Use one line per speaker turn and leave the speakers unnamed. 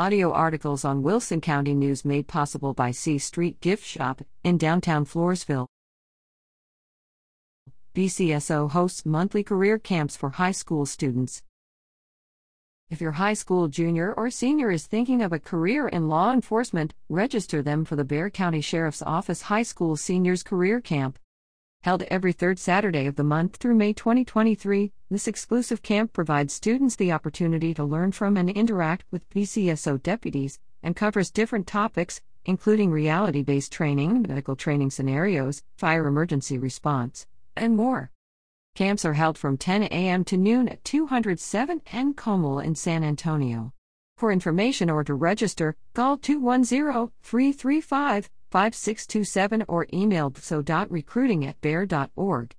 Audio articles on Wilson County News made possible by C Street Gift Shop in downtown Floresville. BCSO hosts monthly career camps for high school students. If your high school junior or senior is thinking of a career in law enforcement, register them for the Bexar County Sheriff's Office High School Seniors Career Camp. Held every third Saturday of the month through May 2023, this exclusive camp provides students the opportunity to learn from and interact with BCSO deputies and covers different topics, including reality based training, medical training scenarios, fire emergency response, and more. Camps are held from 10 a.m. to noon at 207 N. Comal in San Antonio. For information or to register, call 210 335 5627 or email so.recruiting at bexar.org.